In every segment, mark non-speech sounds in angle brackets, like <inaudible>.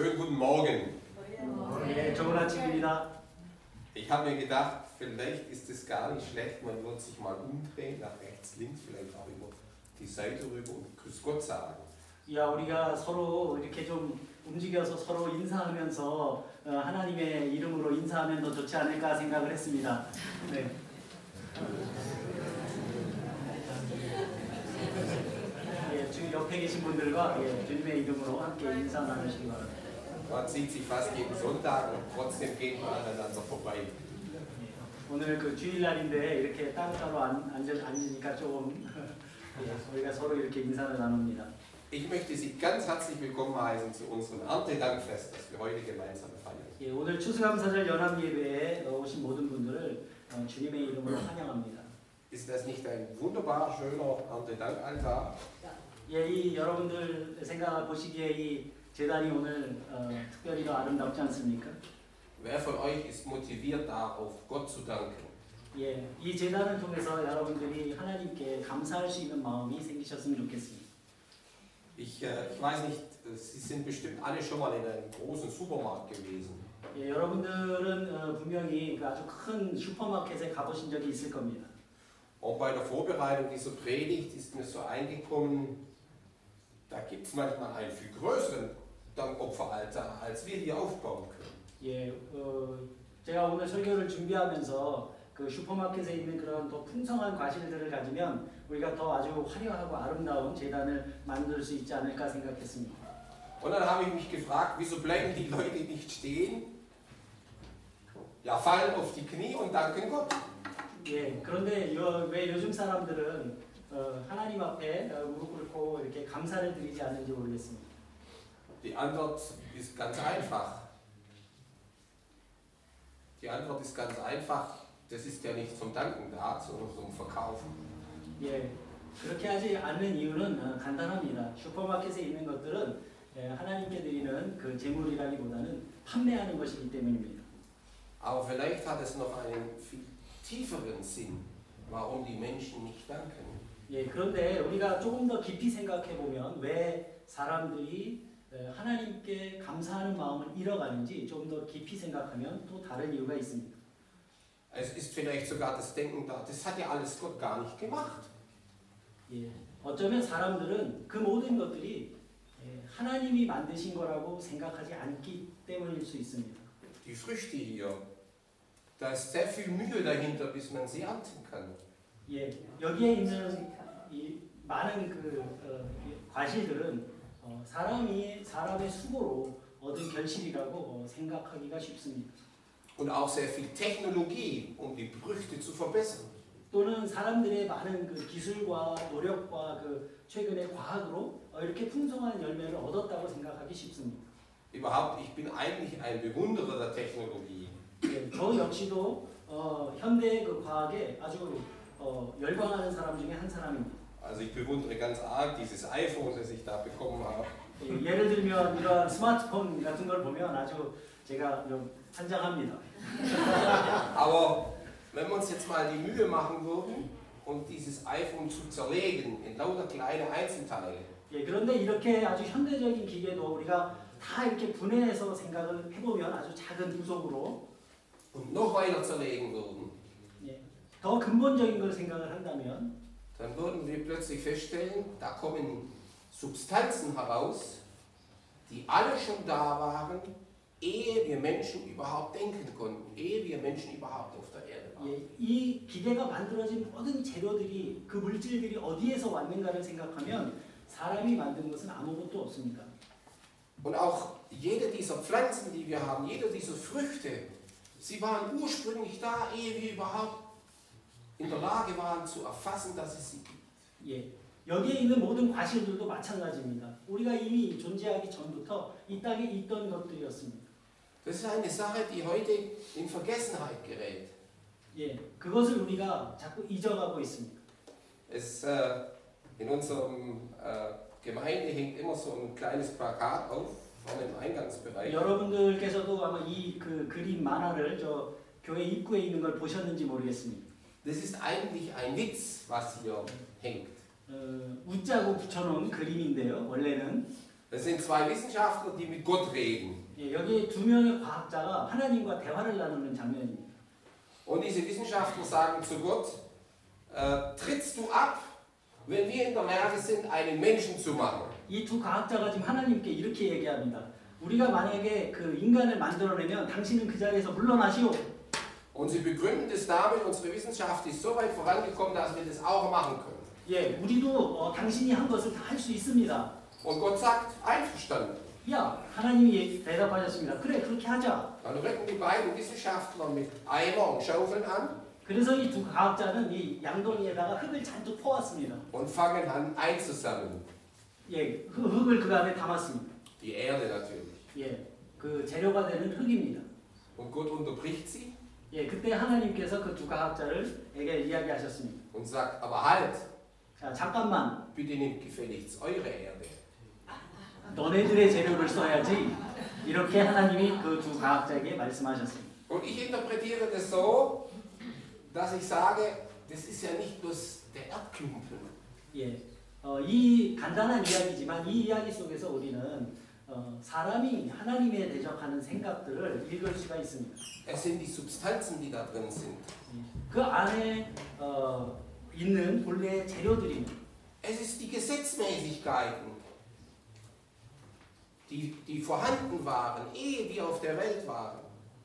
Schönen guten Morgen. 예, 좋은 아침입니다. Ich habe mir gedacht, vielleicht ist es gar nicht schlecht, man wird sich mal umdrehen, nach rechts, links, vielleicht auch über die Seite rüber und Grüß Gott sagen. 야, 우리가 서로 이렇게 좀 움직여서 서로 인사하면서 어, 하나님의 이름으로 인사하면 더 좋지 않을까 생각을 했습니다. 네. 예, 지금 옆에 계신 분들과 예, 주님의 이름으로 함께 인사 나누시기 바랍니다. Man sieht sich fast jeden Sonntag und trotzdem geht man aneinander vorbei. 예, 오늘 그 주일날인데 이렇게 따로따로 앉, 앉, 앉으니까 조금 <laughs> 예, 우리가 서로 이렇게 인사를 나눕니다. Ich möchte Sie ganz herzlich willkommen heißen zu unserem Erntedankfest, das wir heute gemeinsam feiern. 예, 오늘 추수감사절 연합예배에 오신 모든 분들을 어, 주님의 이름으로 환영합니다. Ist das nicht ein wunderbar schöner Erntedankaltar? 예, 이 여러분들 생각 보시기에 이 재단이 오늘 어, 특별히 더 아름답지 않습니까? Wer von euch ist motiviert darauf, Gott zu danken? 예, 이 재단을 통해서 여러분들이 하나님께 감사할 수 있는 마음이 생기셨으면 좋겠습니다. Ich, äh, ich weiß nicht, äh, Sie sind bestimmt alle schon mal in einem großen Supermarkt gewesen. 예, 여러분들은 어, 분명히 그 아주 큰 슈퍼마켓에 가보신 적이 있을 겁니다. Und bei der Vorbereitung dieser Predigt ist mir so eingekommen, da gibt es manchmal einen viel größeren Dankopferaltar, als wir hier aufbauen können. 예, 어, 제가 오늘 설교를 준비하면서 그 슈퍼마켓에 있는 그런 더 풍성한 과실들을 가지면 우리가 더 아주 화려하고 아름다운 재단을 만들 수 있지 않을까 생각했습니다. Und dann habe ich mich gefragt, wieso bleiben die Leute nicht stehen? Ja, fallen auf die Knie und danken Gott. 예, 그런데 요, 왜 요즘 사람들은 어, 하나님 앞에 어, 무릎 꿇고 이렇게 감사를 드리지 않는지 모르겠습니다. Die Antwort ist ganz einfach. Die Antwort ist ganz einfach. Das ist ja nicht zum Danken da, sondern zum Verkaufen. 예, 그렇게 하지 않는 이유는 어, 간단합니다. 슈퍼마켓에 있는 것들은 예, 하나님께 드리는 그 재물이라기보다는 판매하는 것이기 때문입니다. Aber vielleicht hat es noch einen viel tieferen Sinn, warum die Menschen nicht danken. 예, 그런데 우리가 조금 더 깊이 생각해 보면 왜 사람들이 에, 하나님께 감사하는 마음을 잃어가는지 좀 더 깊이 생각하면 또 다른 이유가 있습니다. Es ist vielleicht sogar das Denken da, das hat ja alles Gott gar nicht gemacht. 예, 어쩌면 사람들은 그 모든 것들이 예, 하나님이 만드신 거라고 생각하지 않기 때문일 수 있습니다. Die Früchte hier, da ist sehr viel Mühe dahinter, bis man sie ernten kann. 예, 여기에 있는 이 많은 그 어, 이 과실들은 어, 사람이 사람의 수고로 얻은 결실이라고 어, 생각하기가 쉽습니다. Und auch sehr viel Technologie, um die Früchte zu verbessern. 또는 사람들의 많은 그 기술과 노력과 그 최근의 과학으로 어, 이렇게 풍성한 열매를 얻었다고 생각하기 쉽습니다. Überhaupt, ich bin eigentlich ein Bewunderer der Technologie. 예, 저 역시도 어, 현대 그 과학에 아주 어, 열광하는 사람 중에 한 사람입니다. Also ich bewundere ganz arg dieses iPhone, das ich da bekommen habe. 예, 예를 들면 이런 스마트폰 같은 걸 보면 아주 제가 좀 환장합니다. Aber wenn wir uns jetzt mal die Mühe machen würden, um dieses iPhone zu zerlegen in lauter kleine Einzelteile, 예, 그런데 이렇게 아주 현대적인 기계도 우리가 다 이렇게 분해해서 생각을 해보면 아주 작은 부속으로 und noch weiter zerlegen würden, 예, 더 근본적인 걸 생각을 한다면 dann würden wir plötzlich feststellen, da kommen Substanzen heraus, die alle schon da waren, ehe wir Menschen überhaupt denken konnten, ehe wir Menschen überhaupt auf der Erde waren. 예, 이 기계가 만들어진 모든 재료들이 그 물질들이 어디에서 왔는가를 생각하면 사람이 만든 것은 아무것도 없습니다. Und auch jede dieser Pflanzen, die wir haben, jede dieser Früchte, sie waren ursprünglich da, ehe wir überhaupt in der Lage waren zu erfassen, dass es sie gibt. 예, 여기에 있는 모든 과실들도 마찬가지입니다. 우리가 이미 존재하기 전부터 이 땅에 있던 것들이었습니다. Das ist eine Sache, die heute in Vergessenheit gerät. 예, 그것을 우리가 자꾸 잊어가고 있습니다. Es, äh, in unserem äh, Gemeinde hängt immer so ein kleines Plakat auf, vorne im Eingangsbereich. 여러분들께서도 아마 이 그 그림 만화를 저 교회 입구에 있는 걸 보셨는지 모르겠습니다. Das ist eigentlich ein Witz, was hier hängt. 어, 웃자고 붙여놓은 그림인데요. 원래는 Das sind zwei Wissenschaftler, die mit Gott reden. 예, 여기 두 명의 과학자가 하나님과 대화를 나누는 장면입니다. Und diese Wissenschaftler sagen zu Gott, äh, trittst du ab, wenn wir in der Lage sind, einen Menschen zu machen? 이 두 과학자가 지금 하나님께 이렇게 얘기합니다. 우리가 만약에 그 인간을 만들어내면 당신은 그 자리에서 물러나시오. Und sie begründen das damit, unsere Wissenschaft ist so weit vorangekommen, dass wir das auch machen können. 예, 우리도 어, 당신이 한 것을 다 할 수 있습니다. Und Gott sagt, einverstanden. 야, 하나님이 예- 대답하셨습니다. 그래, 그렇게 하자. Dann rücken die beiden Wissenschaftler mit Eimer und Schaufeln an 그래서 이 두 과학자는 이 양동이에다가 흙을 잔뜩 퍼왔습니다. und fangen an einzusammeln. 예, 그 흙을 그 안에 담았습니다. Die Erde natürlich. 예, 그 재료가 되는 흙입니다. Und Gott unterbricht sie 예, 그때 하나님께서 그 두 과학자를에게 이야기하셨습니다. und sagt, aber halt, 자, 잠깐만, bitte nehmt gefälligst eure Erde. 너네들의 재료를 써야지. 이렇게 하나님이 그 두 과학자에게 말씀하셨습니다. Und ich interpretiere das so, dass ich sage, das ist ja nicht bloß der Erdklumpen. 예, 어, 이 간단한 이야기지만 이 이야기 속에서 우리는 어, 사람이 하나님에 대적하는 생각들을 읽을 수가 있습니다. Es sind die Substanzen, die da drin sind. 그 안에 어, 있는 본래의 재료들입니다. Es ist die Gesetzmäßigkeiten, die, die vorhanden waren, ehe wir auf der Welt waren.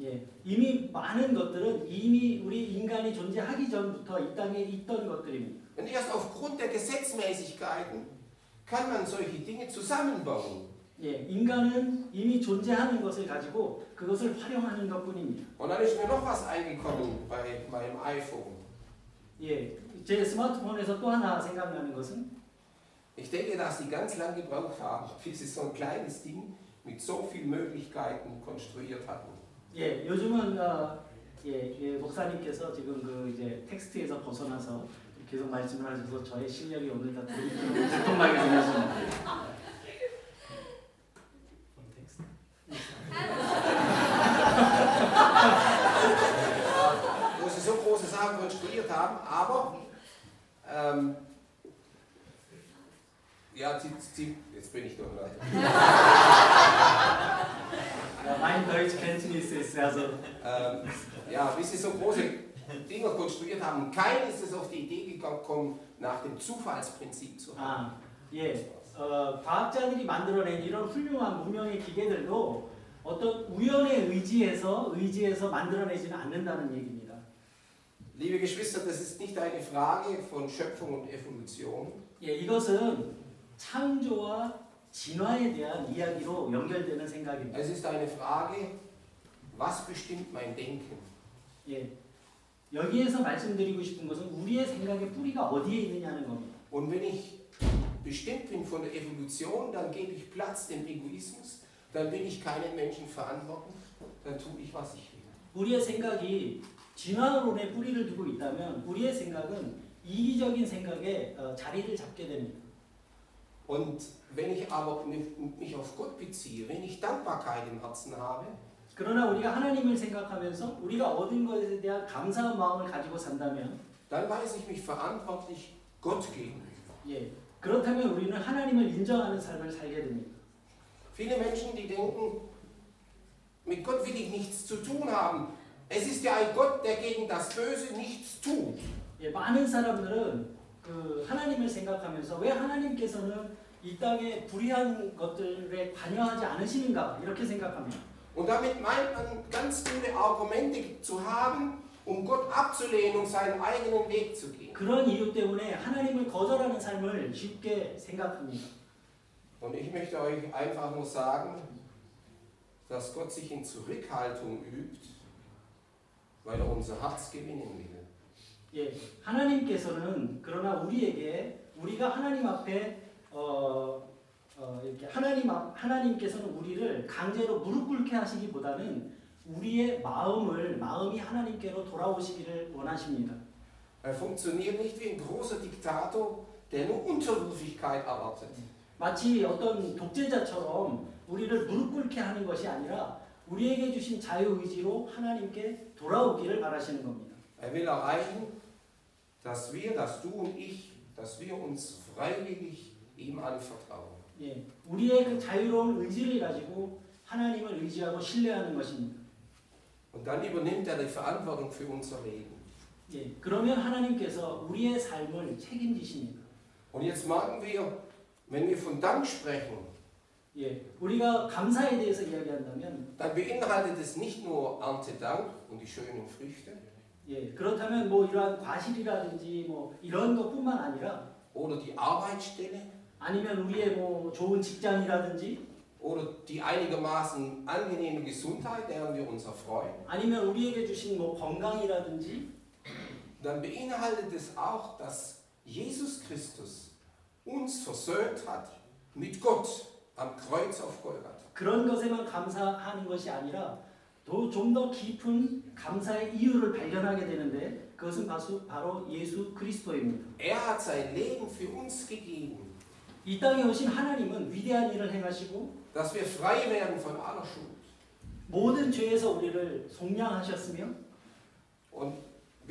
예, 이미 많은 것들은 이미 우리 인간이 존재하기 전부터 이 땅에 있던 것들입니다. Und erst aufgrund der Gesetzmäßigkeiten kann man solche Dinge zusammenbauen. 예, 인간은 이미 존재하는 것을 가지고 그것을 활용하는 것뿐입니다. Und dann ist mir noch was eingekommen bei meinem iPhone. 예, 제 스마트폰에서 또 하나 생각나는 것은 Ich denke, dass die ganz lange gebraucht haben, bis sie so ein kleines Ding mit so vielen Möglichkeiten konstruiert hatten. 예, 요즘은 어, 예, 예, 목사님께서 지금 그 이제 텍스트에서 벗어나서 계속 말씀을 하셔서 저의 실력이 오늘 다 들통나게 생겼습니다. große Sachen konstruiert haben, aber ähm, ja, sie, sie, jetzt bin ich durcheinander. Ja, mein Deutsch Kenntnis ist also Ähm, ja, wie sie so große Dinger konstruiert haben, keiner ist es auf die Idee gekommen, nach dem Zufallsprinzip zu handeln. 아, 예, 어, 과학자들이 만들어낸 이런 훌륭한 문명의 기계들도 어떤 우연에 의지해서 의지해서 만들어내지는 않는다는 얘기입니다. Liebe Geschwister, das ist nicht eine Frage von Schöpfung und Evolution. 예, 이것은 창조와 진화에 대한 이야기로 연결되는 생각입니다. Es ist eine Frage, was bestimmt mein Denken? 예, 여기에서 말씀드리고 싶은 것은 우리의 생각의 뿌리가 어디에 있느냐는 겁니다. Und wenn ich bestimmt bin von der Evolution, dann gebe ich Platz dem Egoismus, dann will ich keinen Menschen verantworten, dann tue ich, was ich will. 우리의 생각이 진화론에 뿌리를 두고 있다면 우리의 생각은 이기적인 생각에 어, 자리를 잡게 됩니다. Und wenn ich aber mich mich auf Gott beziehe, wenn ich Dankbarkeit im Herzen habe, 그러나 우리가 하나님을 생각하면서 우리가 얻은 것에 대한 감사한 마음을 가지고 산다면 dann weiß ich mich verantwortlich Gott gegenüber. 예, 그렇다면 우리는 하나님을 인정하는 삶을 살게 됩니다. Viele Menschen, die denken, mit Gott will ich nichts zu tun haben. Es ist ja ein Gott, der gegen das Böse nichts tut. 예, 많은 사람들은 그 하나님을 생각하면서 왜 하나님께서는 이 땅에 불의한 것들에 관여하지 않으시는가 이렇게 생각합니다. Und damit meint man ganz viele Argumente zu haben, um Gott abzulehnen und seinen eigenen Weg zu gehen. 그런 이유 때문에 하나님을 거절하는 삶을 쉽게 생각합니다. Und ich möchte euch einfach nur sagen, dass Gott sich in Zurückhaltung übt, weil er unser Herz gewinnen will. 예, 하나님께서는 그러나 우리에게 우리가 하나님 앞에 어, 어, 이렇게 하나님 앞 하나님께서는 우리를 강제로 무릎 꿇게 하시기보다는 우리의 마음을 마음이 하나님께로 돌아오시기를 원하십니다. Er funktioniert nicht wie ein großer Diktator, der nur Unterwürfigkeit erwartet. 마치 어떤 독재자처럼 우리를 무릎 꿇게 하는 것이 아니라 우리에게 주신 자유 의지로 하나님께 돌아오기를 바라시는 겁니다. Er will erreichen, dass wir, dass du und ich, dass wir uns freiwillig ihm anvertrauen. 예, 우리의 그 자유로운 의지를 가지고 하나님을 의지하고 신뢰하는 것입니다. Und dann übernimmt er die Verantwortung für unser Leben. 예, 그러면 하나님께서 우리의 삶을 책임지십니다. Und jetzt merken wir, wenn wir von Dank sprechen, 예, 우리가 감사에 대해서 이야기한다면, dann beinhaltet es nicht nur Erntedank und die schönen Früchte 예, 그렇다면 뭐 이러한 과실이라든지 뭐 이런 것뿐만 아니라 oder die Arbeitsstelle 아니면 우리의 뭐 좋은 직장이라든지 oder die einigermaßen angenehme Gesundheit, deren wir uns erfreuen, 아니면 우리에게 주신 뭐 건강이라든지 dann beinhaltet es auch, dass Jesus Christus uns versöhnt hat mit Gott am Kreuz auf Golgatha. 그런 것에만 감사하는 것이 아니라 좀 더 깊은 감사의 이유를 발견하게 되는데 그것은 바수- 바로 예수 그리스도입니다. Er hat sein Leben für uns gegeben, 이 땅에 오신 하나님은 위대한 일을 행하시고 dass wir frei werden von aller Schuld. 모든 죄에서 우리를 속량하셨으며 Und